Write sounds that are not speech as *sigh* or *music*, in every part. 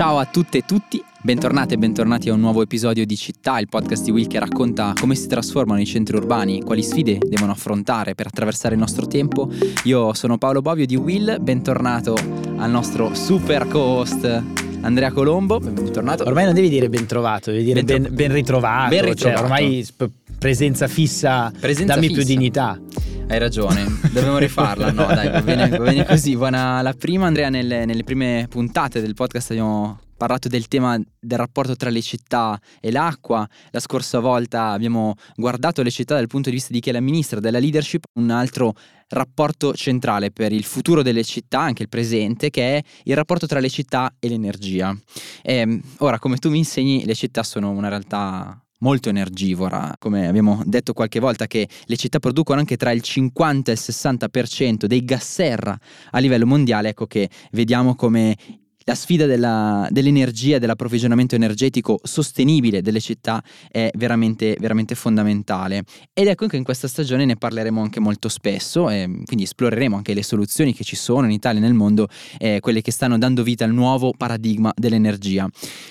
Ciao a tutte e tutti, bentornati e bentornati a un nuovo episodio di Città, il podcast di Will che racconta come si trasformano i centri urbani, quali sfide devono affrontare per attraversare il nostro tempo. Io sono Paolo Bovio di Will, bentornato al nostro super co-host Andrea Colombo, bentornato. Ormai non devi dire ben trovato, devi dire ben, ben ritrovato. Ben ritrovato. Cioè, ormai presenza fissa, presenza dammi fissa. più dignità. Hai ragione, dobbiamo rifarla. No, dai, va bene, va bene così. Buona la prima, Andrea. Nelle, nelle prime puntate del podcast abbiamo parlato del tema del rapporto tra le città e l'acqua. La scorsa volta abbiamo guardato le città dal punto di vista di chi è la ministra della leadership, un altro rapporto centrale per il futuro delle città, anche il presente, che è il rapporto tra le città e l'energia. E, ehm, ora, come tu mi insegni, le città sono una realtà molto energivora, come abbiamo detto qualche volta che le città producono anche tra il 50 e il 60% dei gas serra a livello mondiale, ecco che vediamo come la sfida della, dell'energia, dell'approvvigionamento energetico sostenibile delle città è veramente, veramente fondamentale. Ed ecco che in questa stagione ne parleremo anche molto spesso, quindi esploreremo anche le soluzioni che ci sono in Italia e nel mondo, eh, quelle che stanno dando vita al nuovo paradigma dell'energia.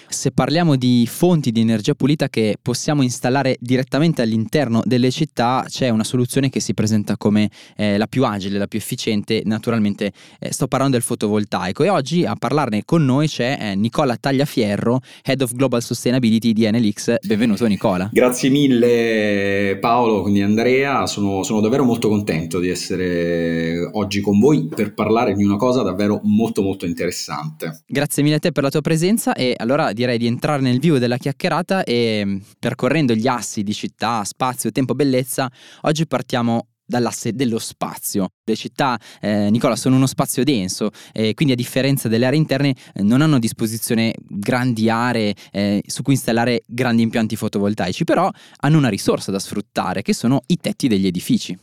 Se parliamo di fonti di energia pulita che possiamo installare direttamente all'interno delle città, c'è una soluzione che si presenta come eh, la più agile, la più efficiente. Naturalmente eh, sto parlando del fotovoltaico e oggi a parlarne con noi c'è eh, Nicola Tagliafierro, Head of Global Sustainability di NLX. Benvenuto Nicola. Grazie mille Paolo, quindi Andrea, sono, sono davvero molto contento di essere oggi con voi per parlare di una cosa davvero molto molto interessante. Grazie mille a te per la tua presenza e allora direi di entrare nel vivo della chiacchierata e percorrendo gli assi di città, spazio, tempo, bellezza, oggi partiamo dall'asse dello spazio. Le città, eh, Nicola, sono uno spazio denso, eh, quindi a differenza delle aree interne eh, non hanno a disposizione grandi aree eh, su cui installare grandi impianti fotovoltaici, però hanno una risorsa da sfruttare, che sono i tetti degli edifici.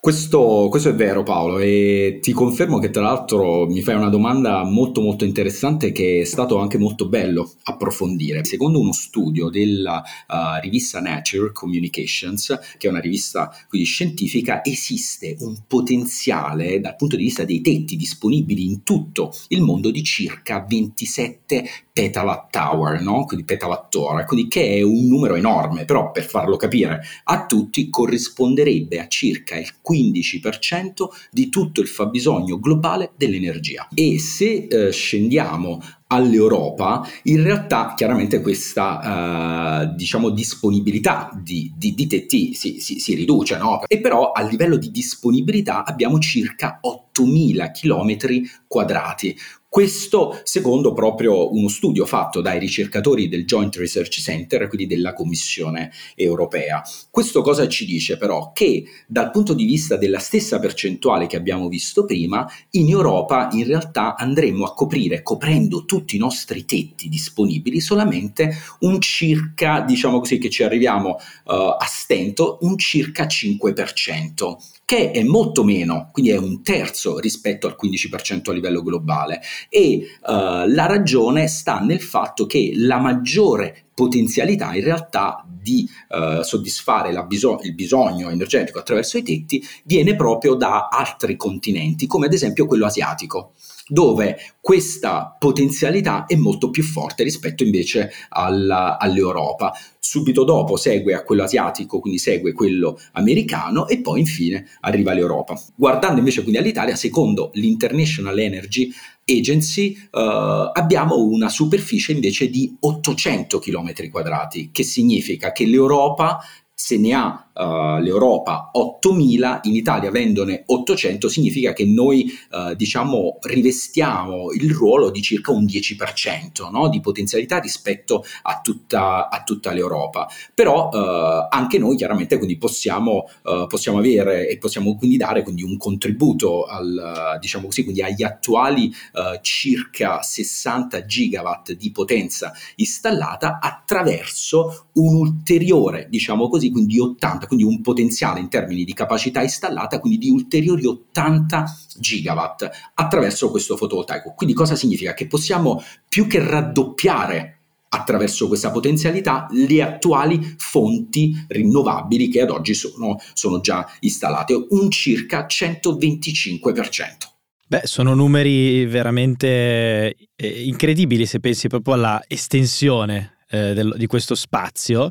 Questo, questo, è vero Paolo e ti confermo che tra l'altro mi fai una domanda molto molto interessante che è stato anche molto bello approfondire. Secondo uno studio della uh, rivista Nature Communications, che è una rivista quindi scientifica, esiste un potenziale dal punto di vista dei tetti disponibili in tutto il mondo di circa 27 petawatt hour, no? quindi petawatt ora, quindi che è un numero enorme, però per farlo capire a tutti corrisponderebbe a circa il 15% di tutto il fabbisogno globale dell'energia. E se eh, scendiamo all'Europa, in realtà chiaramente questa uh, diciamo disponibilità di, di, di si, si, si, riduce, no? E però a livello di disponibilità abbiamo circa 8.000 km quadrati, questo secondo proprio uno studio fatto dai ricercatori del Joint Research Center, quindi della Commissione europea. Questo cosa ci dice però? Che dal punto di vista della stessa percentuale che abbiamo visto prima, in Europa in realtà andremo a coprire, coprendo tutti i nostri tetti disponibili, solamente un circa, diciamo così, che ci arriviamo uh, a stento, un circa 5% che è molto meno, quindi è un terzo rispetto al 15% a livello globale. E uh, la ragione sta nel fatto che la maggiore potenzialità in realtà di uh, soddisfare biso- il bisogno energetico attraverso i tetti viene proprio da altri continenti, come ad esempio quello asiatico dove questa potenzialità è molto più forte rispetto invece alla, all'Europa. Subito dopo segue a quello asiatico, quindi segue quello americano e poi infine arriva all'Europa. Guardando invece quindi all'Italia, secondo l'International Energy Agency uh, abbiamo una superficie invece di 800 km quadrati, che significa che l'Europa se ne ha uh, l'Europa 8.000, in Italia vendone 800, significa che noi uh, diciamo rivestiamo il ruolo di circa un 10% no? di potenzialità rispetto a tutta, a tutta l'Europa. Però uh, anche noi chiaramente quindi possiamo, possiamo, avere e possiamo quindi dare quindi un contributo al, diciamo così, quindi agli attuali circa 60 gigawatt di potenza installata attraverso un ulteriore, diciamo così, quindi 80 quindi un potenziale in termini di capacità installata, quindi di ulteriori 80 gigawatt attraverso questo fotovoltaico. Quindi cosa significa? Che possiamo più che raddoppiare attraverso questa potenzialità le attuali fonti rinnovabili che ad oggi sono, sono già installate, un circa 125%. Beh, sono numeri veramente eh, incredibili se pensi proprio alla estensione eh, del, di questo spazio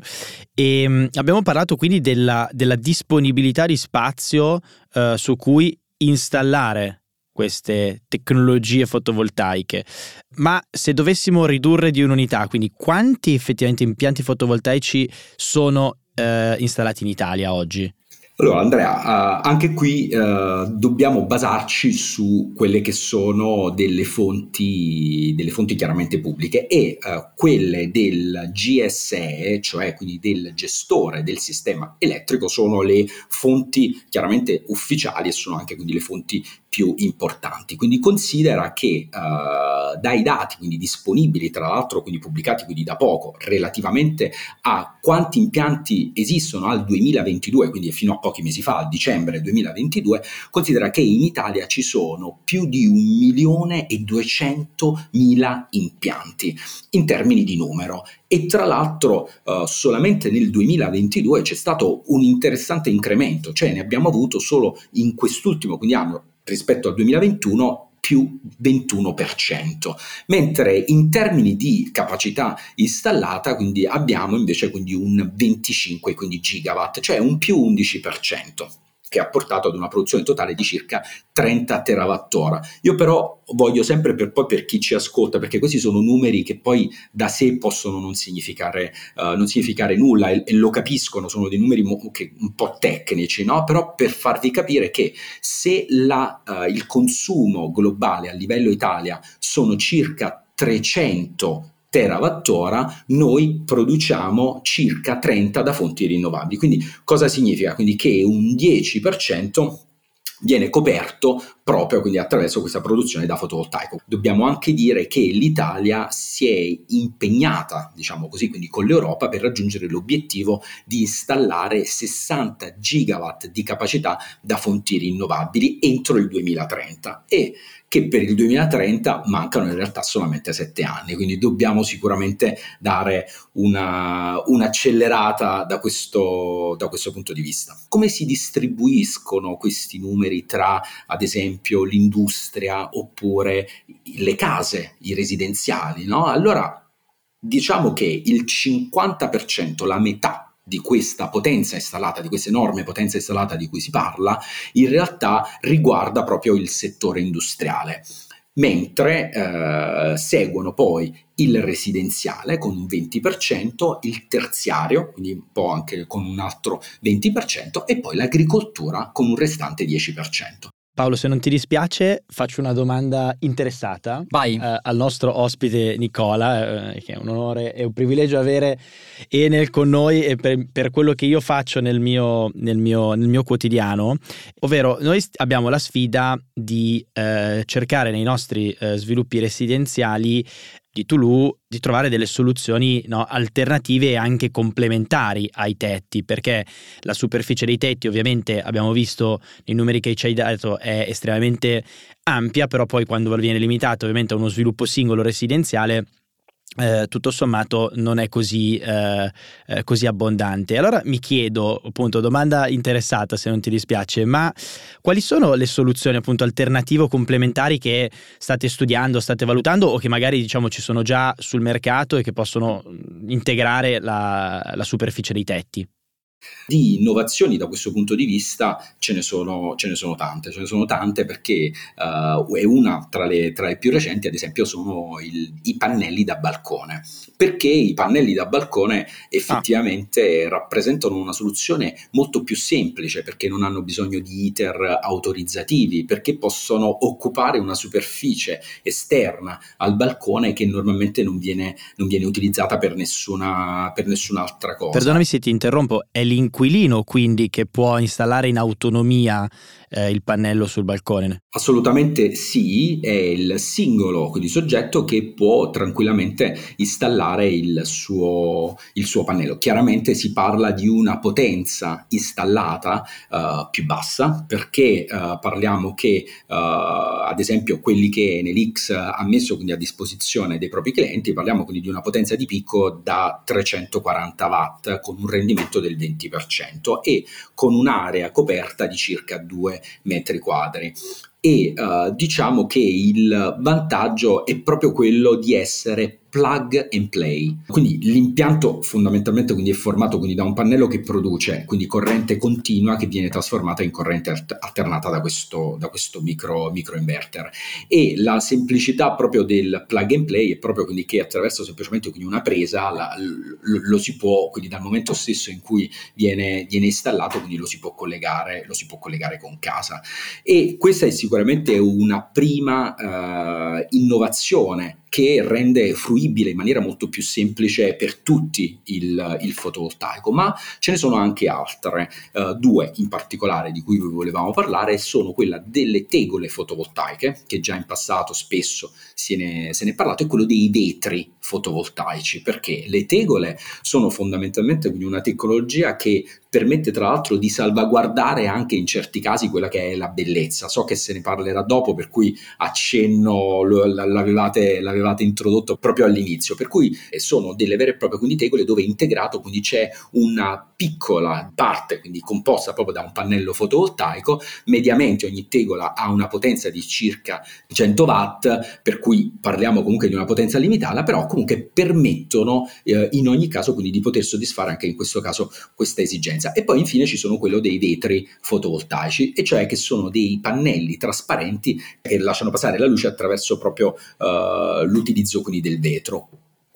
e mh, mm, abbiamo parlato quindi della, della disponibilità di spazio eh, su cui installare queste tecnologie fotovoltaiche. Ma se dovessimo ridurre di un'unità, quindi quanti effettivamente impianti fotovoltaici sono eh, installati in Italia oggi? Allora Andrea, uh, anche qui uh, dobbiamo basarci su quelle che sono delle fonti, delle fonti chiaramente pubbliche e uh, quelle del GSE, cioè quindi del gestore del sistema elettrico, sono le fonti chiaramente ufficiali e sono anche quindi le fonti più importanti. Quindi considera che uh, dai dati quindi disponibili, tra l'altro quindi pubblicati quindi da poco, relativamente a quanti impianti esistono al 2022, quindi fino a pochi mesi fa, a dicembre 2022, considera che in Italia ci sono più di un milione e duecentomila impianti in termini di numero e tra l'altro uh, solamente nel 2022 c'è stato un interessante incremento, cioè ne abbiamo avuto solo in quest'ultimo quindi anno rispetto al 2021 più 21%, mentre in termini di capacità installata quindi abbiamo invece quindi un 25 quindi gigawatt, cioè un più 11% che ha portato ad una produzione totale di circa 30 terawattora. Io però voglio sempre per poi per chi ci ascolta, perché questi sono numeri che poi da sé possono non significare, uh, non significare nulla e, e, lo capiscono, sono dei numeri mo- che, un po' tecnici, no? però per farvi capire che se la, uh, il consumo globale a livello Italia sono circa 300 terawattora, noi produciamo circa 30 da fonti rinnovabili. Quindi cosa significa? Quindi che un 10% viene coperto proprio quindi attraverso questa produzione da fotovoltaico. Dobbiamo anche dire che l'Italia si è impegnata, diciamo così, quindi con l'Europa per raggiungere l'obiettivo di installare 60 gigawatt di capacità da fonti rinnovabili entro il 2030 e che per il 2030 mancano in realtà solamente sette anni, quindi dobbiamo sicuramente dare una, un'accelerata da questo, da questo punto di vista. Come si distribuiscono questi numeri tra, ad esempio, l'industria oppure le case, i residenziali? No? Allora, diciamo che il 50%, la metà di questa potenza installata, di questa enorme potenza installata di cui si parla, in realtà riguarda proprio il settore industriale mentre eh, seguono poi il residenziale con un 20%, il terziario, quindi un po' anche con un altro 20%, e poi l'agricoltura con un restante 10%. Paolo, se non ti dispiace, faccio una domanda interessata eh, al nostro ospite Nicola, eh, che è un onore e un privilegio avere Enel con noi e per, per quello che io faccio nel mio, nel, mio, nel mio, quotidiano. Ovvero, noi abbiamo la sfida di eh, cercare nei nostri eh, sviluppi residenziali di Toulouse di trovare delle soluzioni no, alternative e anche complementari ai tetti, perché la superficie dei tetti ovviamente abbiamo visto nei numeri che ci hai dato è estremamente ampia, però poi quando viene limitata ovviamente a uno sviluppo singolo residenziale eh, tutto sommato non è così, eh, eh, così, abbondante. Allora mi chiedo, appunto, domanda interessata se non ti dispiace, ma quali sono le soluzioni appunto alternative o complementari che state studiando, state valutando o che magari diciamo ci sono già sul mercato e che possono integrare la, la superficie dei tetti? Di innovazioni da questo punto di vista ce ne sono, ce ne sono tante, ce ne sono tante perché uh, è una tra le, tra le, più recenti, ad esempio, sono il, i pannelli da balcone. Perché i pannelli da balcone effettivamente ah. rappresentano una soluzione molto più semplice perché non hanno bisogno di iter autorizzativi, perché possono occupare una superficie esterna al balcone che normalmente non viene, non viene utilizzata per, nessuna, per nessun'altra cosa. Perdonami se ti interrompo, è l'inquilino quindi che può installare in autonomia eh, il pannello sul balcone? Assolutamente sì, è il singolo quindi soggetto che può tranquillamente installare il suo, il suo pannello. Chiaramente si parla di una potenza installata uh, più bassa perché uh, parliamo che uh, ad esempio quelli che Nelix ha messo quindi a disposizione dei propri clienti, parliamo quindi di una potenza di picco da 340 watt con un rendimento del 20% e con un'area coperta di circa 2 metri quadri. e uh, diciamo che il vantaggio è proprio quello di essere plug and play. Quindi l'impianto fondamentalmente quindi è formato quindi da un pannello che produce quindi corrente continua che viene trasformata in corrente alternata da questo, da questo micro, inverter e la semplicità proprio del plug and play è proprio quindi che attraverso semplicemente quindi una presa la, lo, lo, si può quindi dal momento stesso in cui viene, viene installato quindi lo si può collegare lo si può collegare con casa e questa è sicuramente una prima uh, innovazione che rende fruibile in maniera molto più semplice per tutti il, il fotovoltaico, ma ce ne sono anche altre, uh, due in particolare di cui vi volevamo parlare, sono quella delle tegole fotovoltaiche, che già in passato spesso se ne, se ne è parlato, e quello dei vetri fotovoltaici, perché le tegole sono fondamentalmente una tecnologia che permette tra l'altro di salvaguardare anche in certi casi quella che è la bellezza. So che se ne parlerà dopo, per cui accenno, l'avevate, l'avevate introdotto proprio all'inizio, per cui eh, sono delle vere e proprie quindi tegole dove integrato quindi c'è una piccola parte, quindi composta proprio da un pannello fotovoltaico, mediamente ogni tegola ha una potenza di circa 100 watt, per cui parliamo comunque di una potenza limitata, però comunque permettono eh, in ogni caso quindi di poter soddisfare anche in questo caso questa esigenza efficienza. E poi infine ci sono quello dei vetri fotovoltaici, e cioè che sono dei pannelli trasparenti che lasciano passare la luce attraverso proprio uh, l'utilizzo quindi del vetro.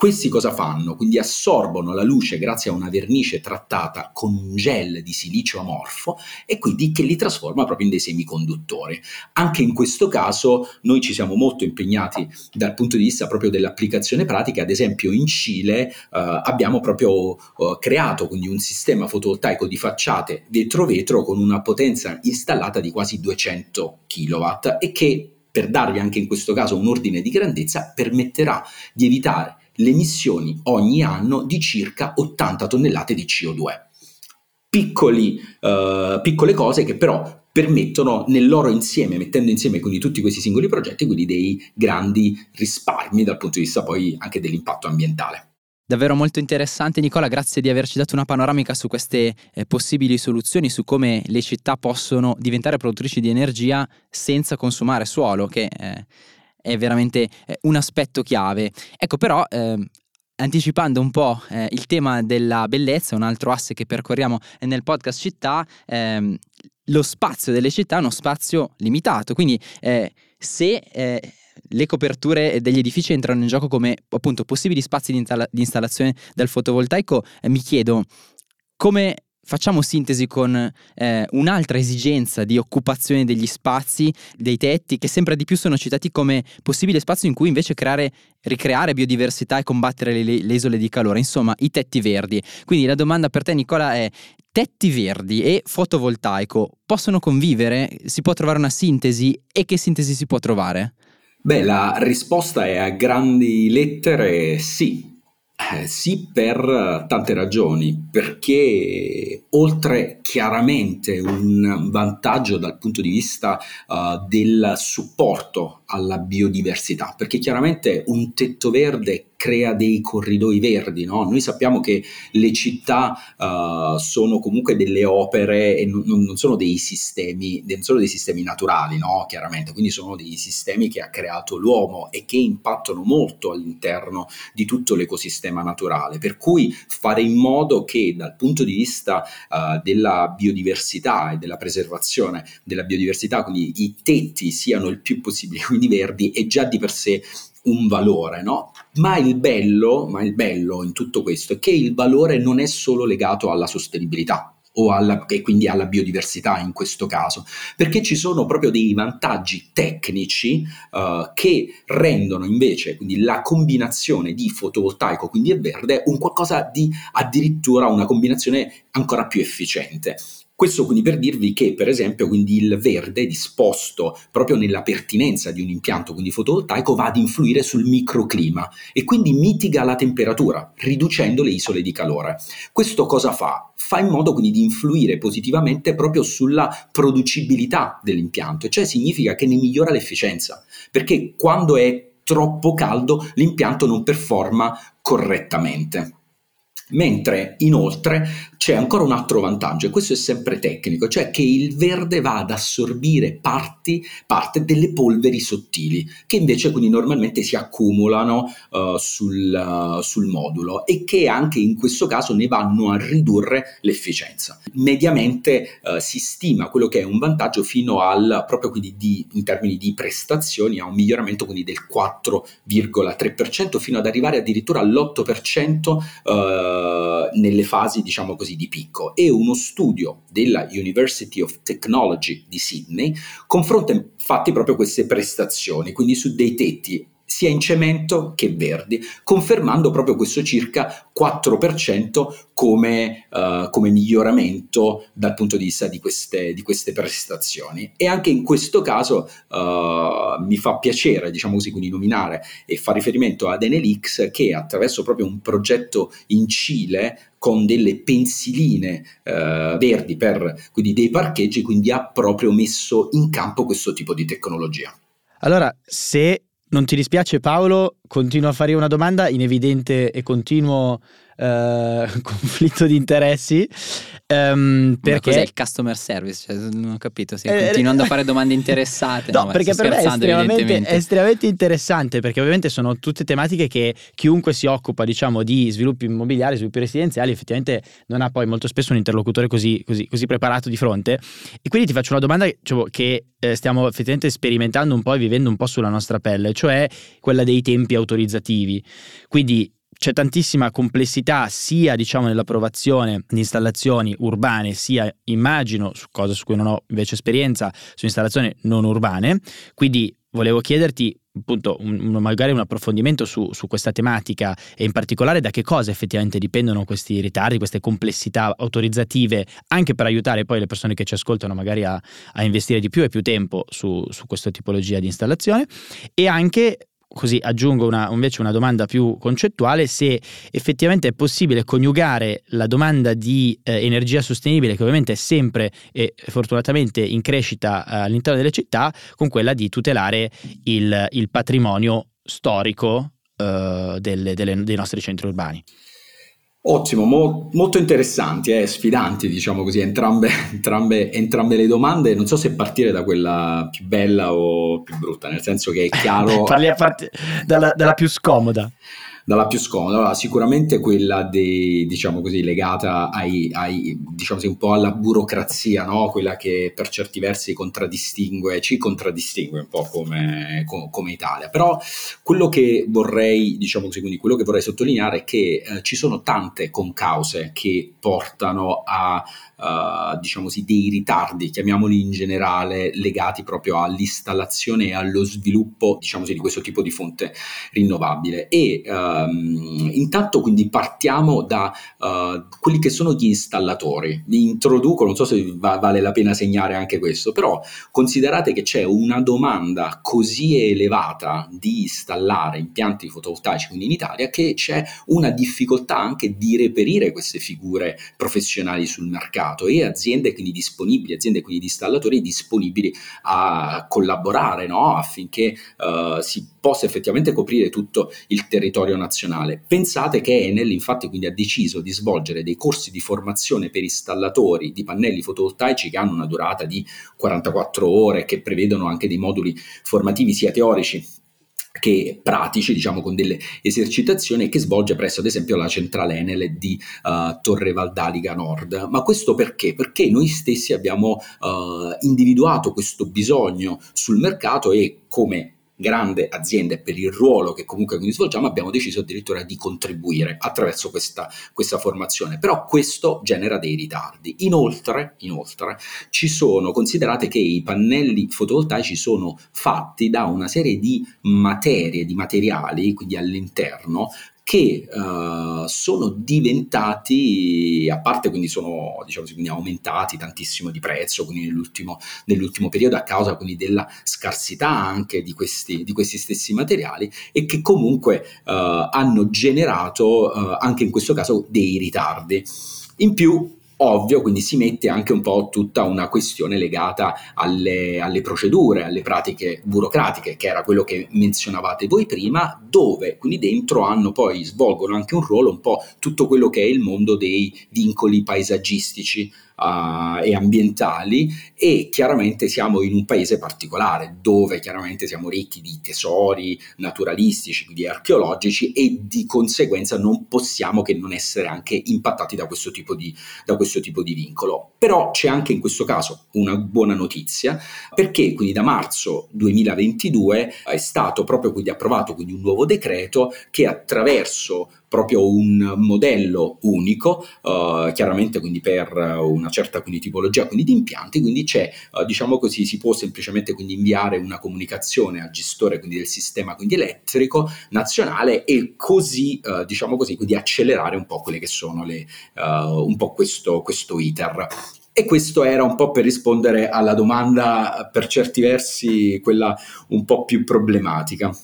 Questi cosa fanno? Quindi assorbono la luce grazie a una vernice trattata con un gel di silicio amorfo e quindi che li trasforma proprio in dei semiconduttori. Anche in questo caso noi ci siamo molto impegnati dal punto di vista proprio dell'applicazione pratica, ad esempio in Cile eh, abbiamo proprio eh, creato quindi un sistema fotovoltaico di facciate vetro-vetro con una potenza installata di quasi 200 kW e che per darvi anche in questo caso un ordine di grandezza permetterà di evitare le emissioni ogni anno di circa 80 tonnellate di CO2. Piccoli, uh, piccole cose che però permettono nel loro insieme, mettendo insieme quindi tutti questi singoli progetti, quindi dei grandi risparmi dal punto di vista poi anche dell'impatto ambientale. Davvero molto interessante Nicola, grazie di averci dato una panoramica su queste eh, possibili soluzioni, su come le città possono diventare produttrici di energia senza consumare suolo, che eh, è veramente eh, un aspetto chiave. Ecco però eh, anticipando un po' eh, il tema della bellezza, un altro asse che percorriamo nel podcast città, ehm, lo spazio delle città è uno spazio limitato, quindi eh, se eh, le coperture degli edifici entrano in gioco come appunto possibili spazi di, installa- di installazione del fotovoltaico, eh, mi chiedo come Facciamo sintesi con eh, un'altra esigenza di occupazione degli spazi, dei tetti, che sempre di più sono citati come possibile spazio in cui invece creare, ricreare biodiversità e combattere le, le isole di calore, insomma i tetti verdi. Quindi la domanda per te Nicola è, tetti verdi e fotovoltaico possono convivere? Si può trovare una sintesi e che sintesi si può trovare? Beh, la risposta è a grandi lettere sì, eh, sì, per tante ragioni, perché oltre chiaramente un vantaggio dal punto di vista uh, del supporto alla biodiversità, perché chiaramente un tetto verde crea dei corridoi verdi, no? Noi sappiamo che le città uh, sono comunque delle opere e non, non, sono dei sistemi, non sono dei sistemi naturali, no? Chiaramente, quindi sono dei sistemi che ha creato l'uomo e che impattano molto all'interno di tutto l'ecosistema naturale, per cui fare in modo che dal punto di vista uh, della biodiversità e della preservazione della biodiversità, quindi i tetti siano il più possibile *laughs* quindi verdi, è già di per sé un valore, no? Ma il bello, ma il bello in tutto questo è che il valore non è solo legato alla sostenibilità o alla, e quindi alla biodiversità in questo caso, perché ci sono proprio dei vantaggi tecnici uh, che rendono invece la combinazione di fotovoltaico quindi e verde un qualcosa di addirittura una combinazione ancora più efficiente. Questo quindi per dirvi che per esempio il verde disposto proprio nella pertinenza di un impianto quindi fotovoltaico va ad influire sul microclima e quindi mitiga la temperatura riducendo le isole di calore. Questo cosa fa? Fa in modo quindi di influire positivamente proprio sulla producibilità dell'impianto, cioè significa che ne migliora l'efficienza, perché quando è troppo caldo l'impianto non performa correttamente mentre inoltre c'è ancora un altro vantaggio, e questo è sempre tecnico, cioè che il verde va ad assorbire parti, parte delle polveri sottili, che invece quindi normalmente si accumulano uh, sul, uh, sul, modulo e che anche in questo caso ne vanno a ridurre l'efficienza. Mediamente uh, si stima quello che è un vantaggio fino al, proprio quindi di, in termini di prestazioni, a un miglioramento quindi del 4,3% fino ad arrivare addirittura all'8% nelle fasi diciamo così di picco e uno studio della University of Technology di Sydney confronta infatti proprio queste prestazioni, quindi su dei tetti sia in cemento che verdi, confermando proprio questo circa 4% come, uh, come miglioramento dal punto di vista di queste, di queste prestazioni. E anche in questo caso uh, mi fa piacere, diciamo così, quindi nominare e fare riferimento ad Enelix che attraverso proprio un progetto in Cile con delle pensiline uh, verdi per quindi dei parcheggi, quindi ha proprio messo in campo questo tipo di tecnologia. Allora, se non ti dispiace Paolo, continuo a fare una domanda in evidente e continuo uh, *laughs* conflitto di interessi. Um, perché cos'è il customer service? Cioè, non ho capito, stai eh, continuando a fare domande interessate. no, no perché per me è estremamente, è estremamente, interessante perché ovviamente sono tutte tematiche che chiunque si occupa diciamo di sviluppi immobiliari, sviluppi residenziali effettivamente non ha poi molto spesso un interlocutore così, così, così preparato di fronte e quindi ti faccio una domanda cioè, che eh, stiamo effettivamente sperimentando un po' e vivendo un po' sulla nostra pelle, cioè quella dei tempi autorizzativi. Quindi c'è tantissima complessità sia diciamo nell'approvazione di installazioni urbane sia immagino su cose su cui non ho invece esperienza su installazioni non urbane. Quindi volevo chiederti appunto un, magari un approfondimento su, su, questa tematica e in particolare da che cosa effettivamente dipendono questi ritardi, queste complessità autorizzative, anche per aiutare poi le persone che ci ascoltano magari a, a investire di più e più tempo su, su questa tipologia di installazione. E anche così aggiungo una, invece una domanda più concettuale, se effettivamente è possibile coniugare la domanda di eh, energia sostenibile, che ovviamente è sempre e fortunatamente in crescita eh, all'interno delle città, con quella di tutelare il, il patrimonio storico eh, delle, delle, dei nostri centri urbani. Ottimo, mo- molto interessanti, eh, sfidanti, diciamo così, entrambe, *laughs* entrambe, entrambe, le domande. Non so se partire da quella più bella o più brutta, nel senso che è chiaro. Parli a parte dalla, dalla più scomoda dalla più scomoda. Sicuramente quella de, diciamo così, legata ai, ai, diciamo così, un po' alla burocrazia, no? quella che per certi versi contraddistingue, ci contraddistingue un po' come, come Italia. Però quello che vorrei, diciamo così, quindi quello che vorrei sottolineare è che eh, ci sono tante concause che portano a Uh, diciamo così, dei ritardi, chiamiamoli in generale, legati proprio all'installazione e allo sviluppo, diciamo così, di questo tipo di fonte rinnovabile. E uh, Um, intanto quindi partiamo da uh, quelli che sono gli installatori. Vi introduco, non so se va, vale la pena segnare anche questo, però considerate che c'è una domanda così elevata di installare impianti fotovoltaici quindi in Italia che c'è una difficoltà anche di reperire queste figure professionali sul mercato e aziende quindi disponibili, aziende quindi di installatori disponibili a collaborare no? affinché uh, si possa effettivamente coprire tutto il territorio nazionale. Pensate che Enel infatti quindi ha deciso di svolgere dei corsi di formazione per installatori di pannelli fotovoltaici che hanno una durata di 44 ore, che prevedono anche dei moduli formativi sia teorici che pratici, diciamo con delle esercitazioni che svolge presso ad esempio la centrale Enel di uh, Torre Valdaliga Nord. Ma questo perché? Perché noi stessi abbiamo uh, individuato questo bisogno sul mercato e come grande azienda e per il ruolo che comunque quindi svolgiamo abbiamo deciso addirittura di contribuire attraverso questa, questa formazione. Però questo genera dei ritardi. Inoltre, inoltre ci sono considerate che i pannelli fotovoltaici sono fatti da una serie di materie di materiali quindi all'interno che uh, sono diventati, a parte quindi sono diciamo, quindi aumentati tantissimo di prezzo nell'ultimo, nell'ultimo, periodo a causa quindi della scarsità anche di questi, di questi stessi materiali e che comunque uh, hanno generato uh, anche in questo caso dei ritardi. In più ovvio, quindi si mette anche un po' tutta una questione legata alle, alle procedure, alle pratiche burocratiche, che era quello che menzionavate voi prima, dove quindi dentro hanno poi svolgono anche un ruolo un po' tutto quello che è il mondo dei vincoli paesaggistici uh, e ambientali e chiaramente siamo in un paese particolare dove chiaramente siamo ricchi di tesori naturalistici, quindi archeologici e di conseguenza non possiamo che non essere anche impattati da questo tipo di, questo tipo di vincolo. Però c'è anche in questo caso una buona notizia perché quindi da marzo 2022 è stato proprio quindi approvato quindi un nuovo decreto che attraverso proprio un modello unico, uh, chiaramente quindi per una certa quindi, tipologia quindi, di impianti, quindi c'è, uh, diciamo così, si può semplicemente quindi inviare una comunicazione al gestore quindi, del sistema quindi, elettrico nazionale e così, uh, diciamo così, quindi accelerare un po' quelle che sono le, un po' questo, questo iter. E questo era un po' per rispondere alla domanda, per certi versi, quella un po' più problematica.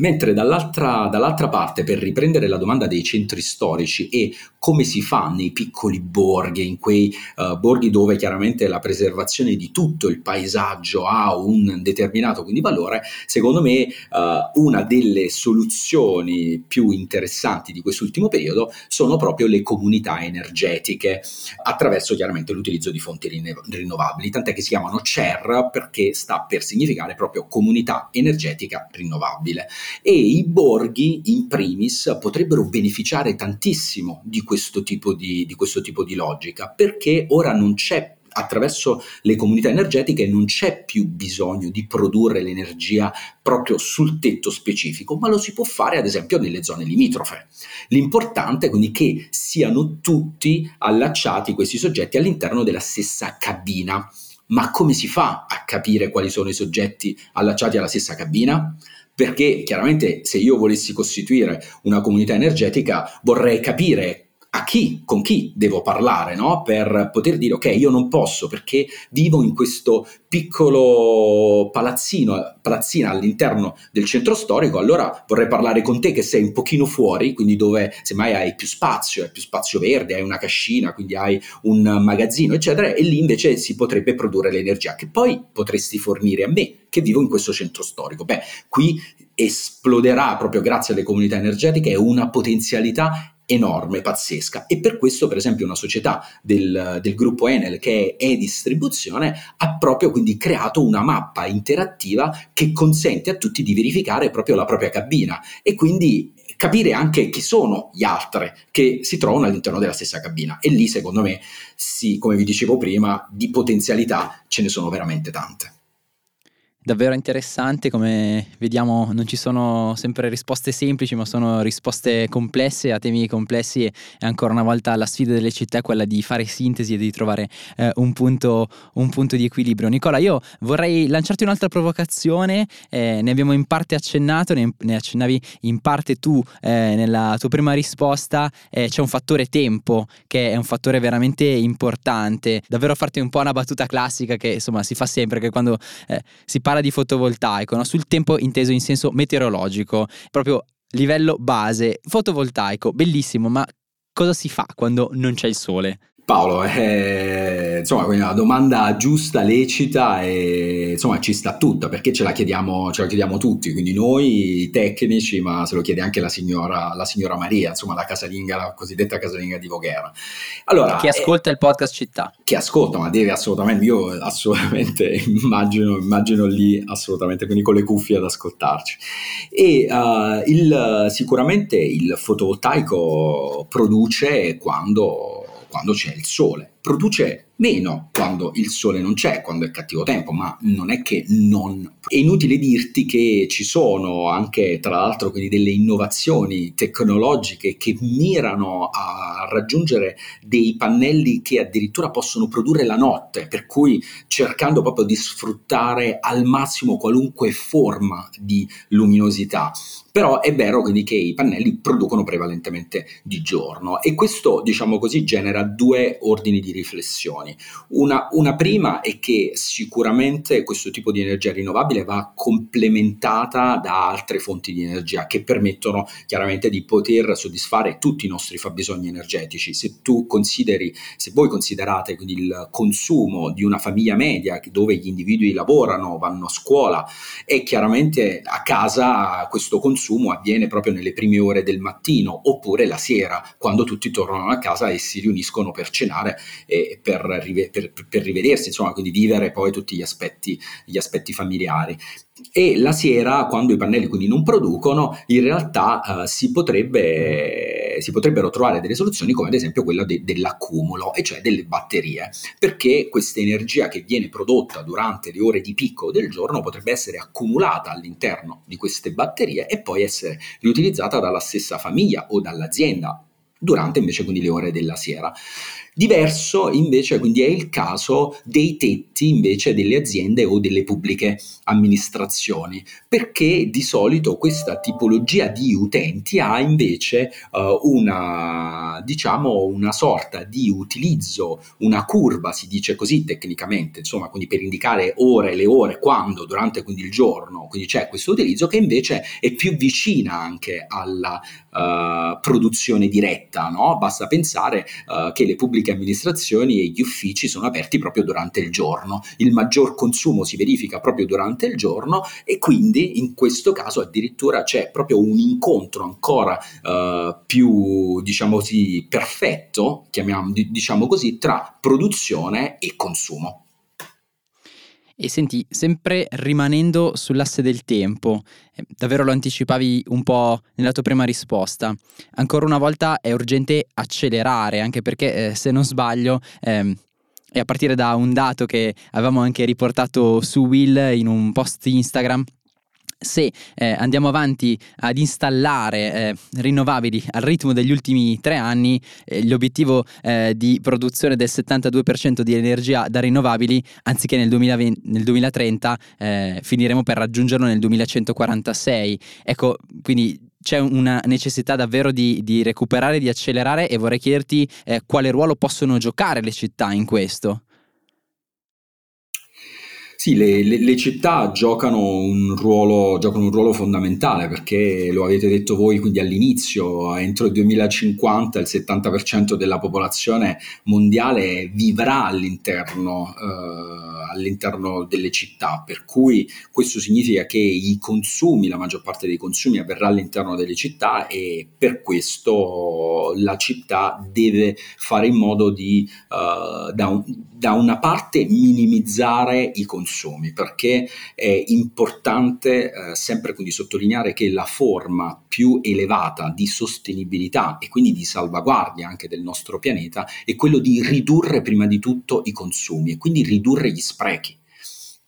Mentre dall'altra, dall'altra, parte, per riprendere la domanda dei centri storici e come si fa nei piccoli borghi, in quei uh, borghi dove chiaramente la preservazione di tutto il paesaggio ha un determinato quindi valore, secondo me uh, una delle soluzioni più interessanti di quest'ultimo periodo sono proprio le comunità energetiche, attraverso chiaramente l'utilizzo di fonti rinnovabili, tant'è che si chiamano CER perché sta per significare proprio comunità energetica rinnovabile e i borghi in primis potrebbero beneficiare tantissimo di questo tipo di, di, questo tipo di logica perché ora non c'è attraverso le comunità energetiche non c'è più bisogno di produrre l'energia proprio sul tetto specifico, ma lo si può fare ad esempio nelle zone limitrofe. L'importante è quindi che siano tutti allacciati questi soggetti all'interno della stessa cabina. Ma come si fa a capire quali sono i soggetti allacciati alla stessa cabina? Perché chiaramente se io volessi costituire una comunità energetica vorrei capire a chi, con chi devo parlare, no? per poter dire ok, io non posso perché vivo in questo piccolo palazzino, palazzina all'interno del centro storico, allora vorrei parlare con te che sei un pochino fuori, quindi dove semmai hai più spazio, hai più spazio verde, hai una cascina, quindi hai un magazzino, eccetera, e lì invece si potrebbe produrre l'energia che poi potresti fornire a me che vivo in questo centro storico. Beh, qui esploderà proprio grazie alle comunità energetiche una potenzialità enorme, pazzesca. E per questo per esempio una società del, del gruppo Enel che è e-distribuzione ha proprio quindi creato una mappa interattiva che consente a tutti di verificare proprio la propria cabina e quindi capire anche chi sono gli altri che si trovano all'interno della stessa cabina. E lì secondo me sì, come vi dicevo prima, di potenzialità ce ne sono veramente tante davvero interessante, come vediamo non ci sono sempre risposte semplici, ma sono risposte complesse a temi complessi e ancora una volta la sfida delle città è quella di fare sintesi e di trovare eh, un, punto, un, punto, di equilibrio. Nicola, io vorrei lanciarti un'altra provocazione, eh, ne abbiamo in parte accennato, ne, ne accennavi in parte tu eh, nella tua prima risposta, eh, c'è un fattore tempo che è un fattore veramente importante, davvero farti un po' una battuta classica che insomma si fa sempre, che quando eh, si parla di fotovoltaico, no? sul tempo inteso in senso meteorologico, proprio livello base, fotovoltaico, bellissimo, ma cosa si fa quando non c'è il sole? Paolo, eh, insomma, una domanda giusta, lecita e insomma ci sta tutta perché ce la, chiediamo, ce la chiediamo tutti, quindi noi tecnici, ma se lo chiede anche la signora, la signora Maria, insomma la casalinga, la cosiddetta casalinga di Voghera. Allora, chi ascolta eh, il podcast città. Chi ascolta, ma deve assolutamente, io assolutamente *laughs* immagino, immagino lì assolutamente, quindi con le cuffie ad ascoltarci. E uh, il, sicuramente il fotovoltaico produce quando quando c'è il sole. Produce meno quando il sole non c'è, quando è cattivo tempo, ma non è che non... È inutile dirti che ci sono anche, tra l'altro, quindi delle innovazioni tecnologiche che mirano a raggiungere dei pannelli che addirittura possono produrre la notte, per cui cercando proprio di sfruttare al massimo qualunque forma di luminosità. Però è vero quindi che i pannelli producono prevalentemente di giorno e questo, diciamo così, genera due ordini di riflessioni. Ragioni. Una, una prima è che sicuramente questo tipo di energia rinnovabile va complementata da altre fonti di energia che permettono chiaramente di poter soddisfare tutti i nostri fabbisogni energetici. Se tu consideri, se voi considerate il consumo di una famiglia media dove gli individui lavorano, vanno a scuola e chiaramente a casa questo consumo avviene proprio nelle prime ore del mattino oppure la sera quando tutti tornano a casa e si riuniscono per cenare e per, per, per rivedersi, insomma, quindi vivere poi tutti gli aspetti, gli aspetti familiari e la sera, quando i pannelli quindi non producono, in realtà eh, si, potrebbe, si, potrebbero trovare delle soluzioni come ad esempio quella de- dell'accumulo, e cioè delle batterie, perché questa energia che viene prodotta durante le ore di picco del giorno potrebbe essere accumulata all'interno di queste batterie e poi essere riutilizzata dalla stessa famiglia o dall'azienda durante invece quindi le ore della sera. Diverso invece quindi è il caso dei tetti invece delle aziende o delle pubbliche amministrazioni, perché di solito questa tipologia di utenti ha invece uh, una, diciamo, una sorta di utilizzo, una curva, si dice così tecnicamente, insomma, quindi per indicare ore, le ore, quando, durante quindi il giorno, quindi c'è questo utilizzo che invece è più vicina anche alla uh, produzione diretta, no? Basta pensare uh, che le pubbliche pubbliche amministrazioni e gli uffici sono aperti proprio durante il giorno. Il maggior consumo si verifica proprio durante il giorno e quindi in questo caso addirittura c'è proprio un incontro ancora uh, più, diciamo così, perfetto, diciamo così, tra produzione e consumo. E senti, sempre rimanendo sull'asse del tempo, eh, davvero lo anticipavi un po' nella tua prima risposta, ancora una volta è urgente accelerare, anche perché eh, se non sbaglio... Eh, e a partire da un dato che avevamo anche riportato su Will in un post Instagram, se eh, andiamo avanti ad installare eh, rinnovabili al ritmo degli ultimi tre anni, eh, l'obiettivo eh, di produzione del 72% di energia da rinnovabili, anziché nel, 2020, nel 2030, eh, finiremo per raggiungerlo nel 2146. Ecco, quindi c'è una necessità davvero di, di recuperare, di accelerare e vorrei chiederti eh, quale ruolo possono giocare le città in questo. Sì, le, le, le città giocano un, ruolo, giocano un, ruolo, fondamentale perché lo avete detto voi quindi all'inizio, entro il 2050 il 70% della popolazione mondiale vivrà all'interno, eh, all'interno delle città, per cui questo significa che i consumi, la maggior parte dei consumi avverrà all'interno delle città e per questo la città deve fare in modo di uh, da, un, da una parte minimizzare i consumi perché è importante eh, sempre quindi sottolineare che la forma più elevata di sostenibilità e quindi di salvaguardia anche del nostro pianeta è quello di ridurre prima di tutto i consumi e quindi ridurre gli sprechi.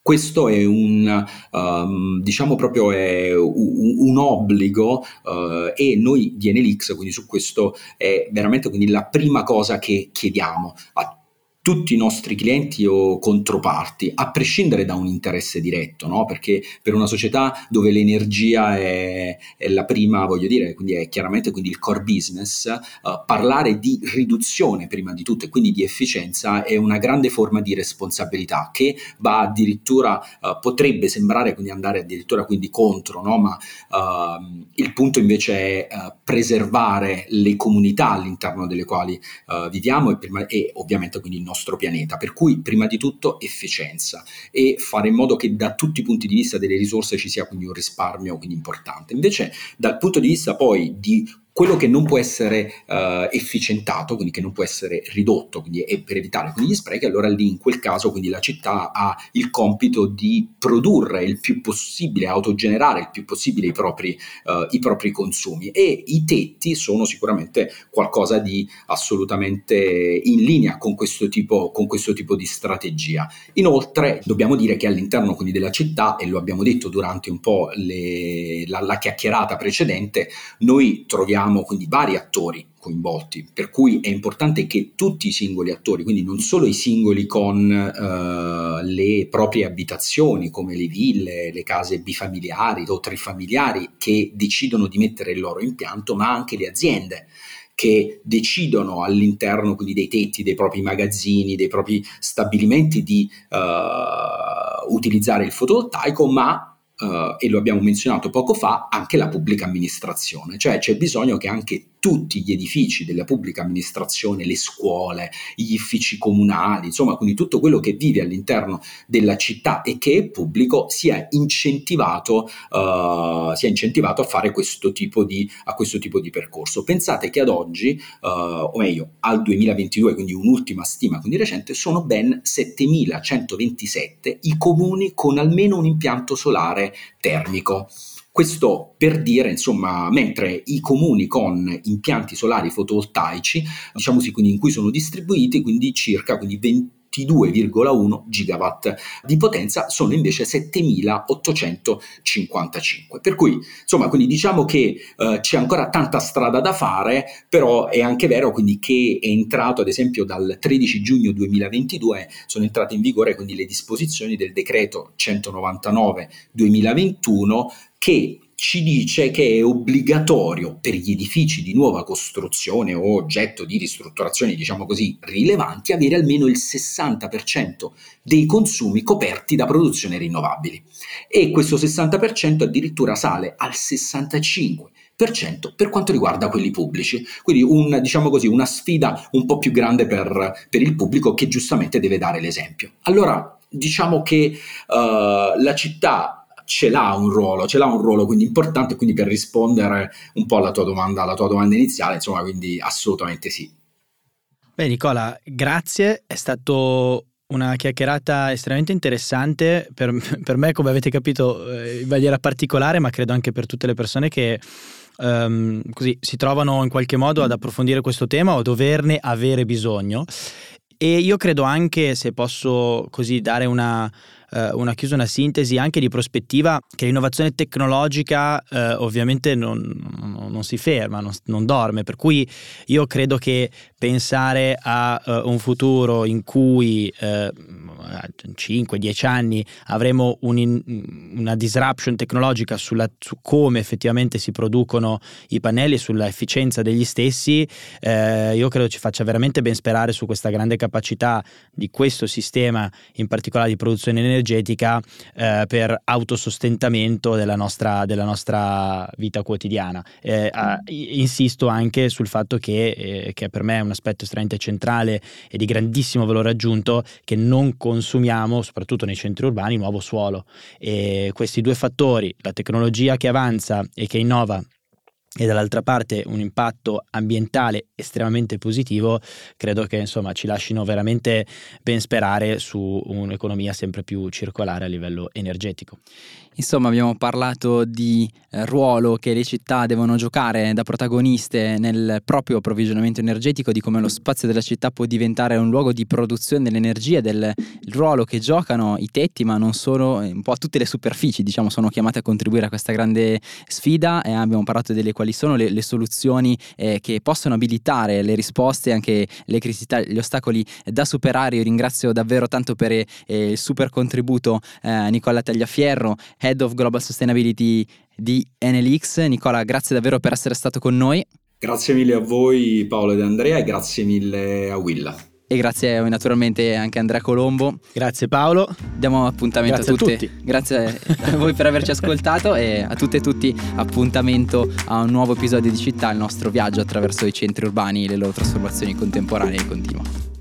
Questo è un, um, diciamo proprio un, un obbligo uh, e noi di Enelix, quindi su questo è veramente la prima cosa che chiediamo a tutti i nostri clienti o controparti, a prescindere da un interesse diretto, no? perché per una società dove l'energia è, è, la prima, voglio dire, quindi è chiaramente quindi il core business, uh, parlare di riduzione prima di tutto e quindi di efficienza è una grande forma di responsabilità che va addirittura, uh, potrebbe sembrare quindi andare addirittura quindi contro, no? ma uh, il punto invece è preservare le comunità all'interno delle quali viviamo e, prima, e ovviamente quindi il nostro pianeta. Per cui, prima di tutto, efficienza e fare in modo che da tutti i punti di vista delle risorse ci sia quindi un risparmio quindi importante. Invece, dal punto di vista poi di quello che non può essere uh, efficientato, quindi che non può essere ridotto quindi, e per evitare quindi gli sprechi, allora lì in quel caso quindi la città ha il compito di produrre il più possibile, autogenerare il più possibile i propri, uh, i propri consumi e i tetti sono sicuramente qualcosa di assolutamente in linea con questo tipo, con questo tipo di strategia. Inoltre dobbiamo dire che all'interno quindi della città, e lo abbiamo detto durante un po' le, la, la chiacchierata precedente, noi troviamo abbiamo quindi vari attori coinvolti, per cui è importante che tutti i singoli attori, quindi non solo i singoli con uh, le proprie abitazioni come le ville, le case bifamiliari o trifamiliari che decidono di mettere il loro impianto, ma anche le aziende che decidono all'interno quindi dei tetti dei propri magazzini, dei propri stabilimenti di uh, utilizzare il fotovoltaico, ma Uh, e lo abbiamo menzionato poco fa, anche la pubblica amministrazione, cioè c'è bisogno che anche tutti gli edifici della pubblica amministrazione, le scuole, gli uffici comunali, insomma, quindi tutto quello che vive all'interno della città e che è pubblico sia incentivato, uh, sia incentivato a fare questo tipo di, questo tipo di percorso. Pensate che ad oggi, uh, o meglio, al 2022, quindi un'ultima stima, quindi recente, sono ben 7127 i comuni con almeno un impianto solare termico. Questo per dire, insomma, mentre i comuni con impianti solari fotovoltaici, diciamo così, quindi in cui sono distribuiti, quindi circa quindi 20 22,1 gigawatt. Di potenza sono invece 7855 per cui insomma quindi diciamo che eh, c'è ancora tanta strada da fare però è anche vero quindi che è entrato ad esempio dal 13 giugno 2022 sono entrate in vigore quindi le disposizioni del decreto 199 2021 che ci dice che è obbligatorio per gli edifici di nuova costruzione o oggetto di ristrutturazione, diciamo così, rilevanti, avere almeno il 60% dei consumi coperti da produzioni rinnovabili. E questo 60% addirittura sale al 65% per quanto riguarda quelli pubblici. Quindi un, diciamo così, una sfida un po' più grande per, per, il pubblico che giustamente deve dare l'esempio. Allora, diciamo che uh, la città ce l'ha un ruolo, ce l'ha un ruolo quindi importante, quindi per rispondere un po' alla tua domanda, alla tua domanda iniziale, insomma, quindi assolutamente sì. Beh Nicola, grazie, è stato una chiacchierata estremamente interessante per, *laughs* per me, come avete capito, eh, in maniera particolare, ma credo anche per tutte le persone che um, così, si trovano in qualche modo ad approfondire questo tema o doverne avere bisogno. E io credo anche, se posso così dare una, eh, una chiusa, una sintesi anche di prospettiva che l'innovazione tecnologica eh, ovviamente non, non, si ferma, non, non, dorme, per cui io credo che pensare a uh, un futuro in cui uh, 5-10 anni avremo un una disruption tecnologica sulla, su come effettivamente si producono i pannelli e sulla efficienza degli stessi, eh, io credo ci faccia veramente ben sperare su questa grande capacità di questo sistema, in particolare di produzione energetica, eh, per autosostentamento della nostra, della nostra vita quotidiana. Eh, insisto anche sul fatto che, eh, che per me è un aspetto estremamente centrale e di grandissimo valore aggiunto che non consumiamo, soprattutto nei centri urbani, nuovo suolo. E questi due fattori, la tecnologia che avanza e che innova e dall'altra parte un impatto ambientale estremamente positivo, credo che insomma ci lasciano veramente ben sperare su un'economia sempre più circolare a livello energetico. Insomma, abbiamo parlato di eh, ruolo che le città devono giocare da protagoniste nel proprio approvvigionamento energetico, di come lo spazio della città può diventare un luogo di produzione dell'energia, del ruolo che giocano i tetti, ma non solo, un po' tutte le superfici, diciamo, sono chiamate a contribuire a questa grande sfida e abbiamo parlato delle quali sono le, le soluzioni eh, che possono abilitare le risposte, anche le criticità, gli ostacoli da superare. Io ringrazio davvero tanto per eh, il super contributo eh, Nicola Tagliafierro Head of Global Sustainability di NLX. Nicola, grazie davvero per essere stato con noi. Grazie mille a voi Paolo ed Andrea e grazie mille a Willa. E grazie naturalmente anche a Andrea Colombo. Grazie Paolo. Diamo appuntamento grazie a tutti. A tutti. Grazie a *laughs* voi per averci ascoltato e a tutte e tutti appuntamento a un nuovo episodio di Città, il nostro viaggio attraverso i centri urbani e le loro trasformazioni contemporanee e continue.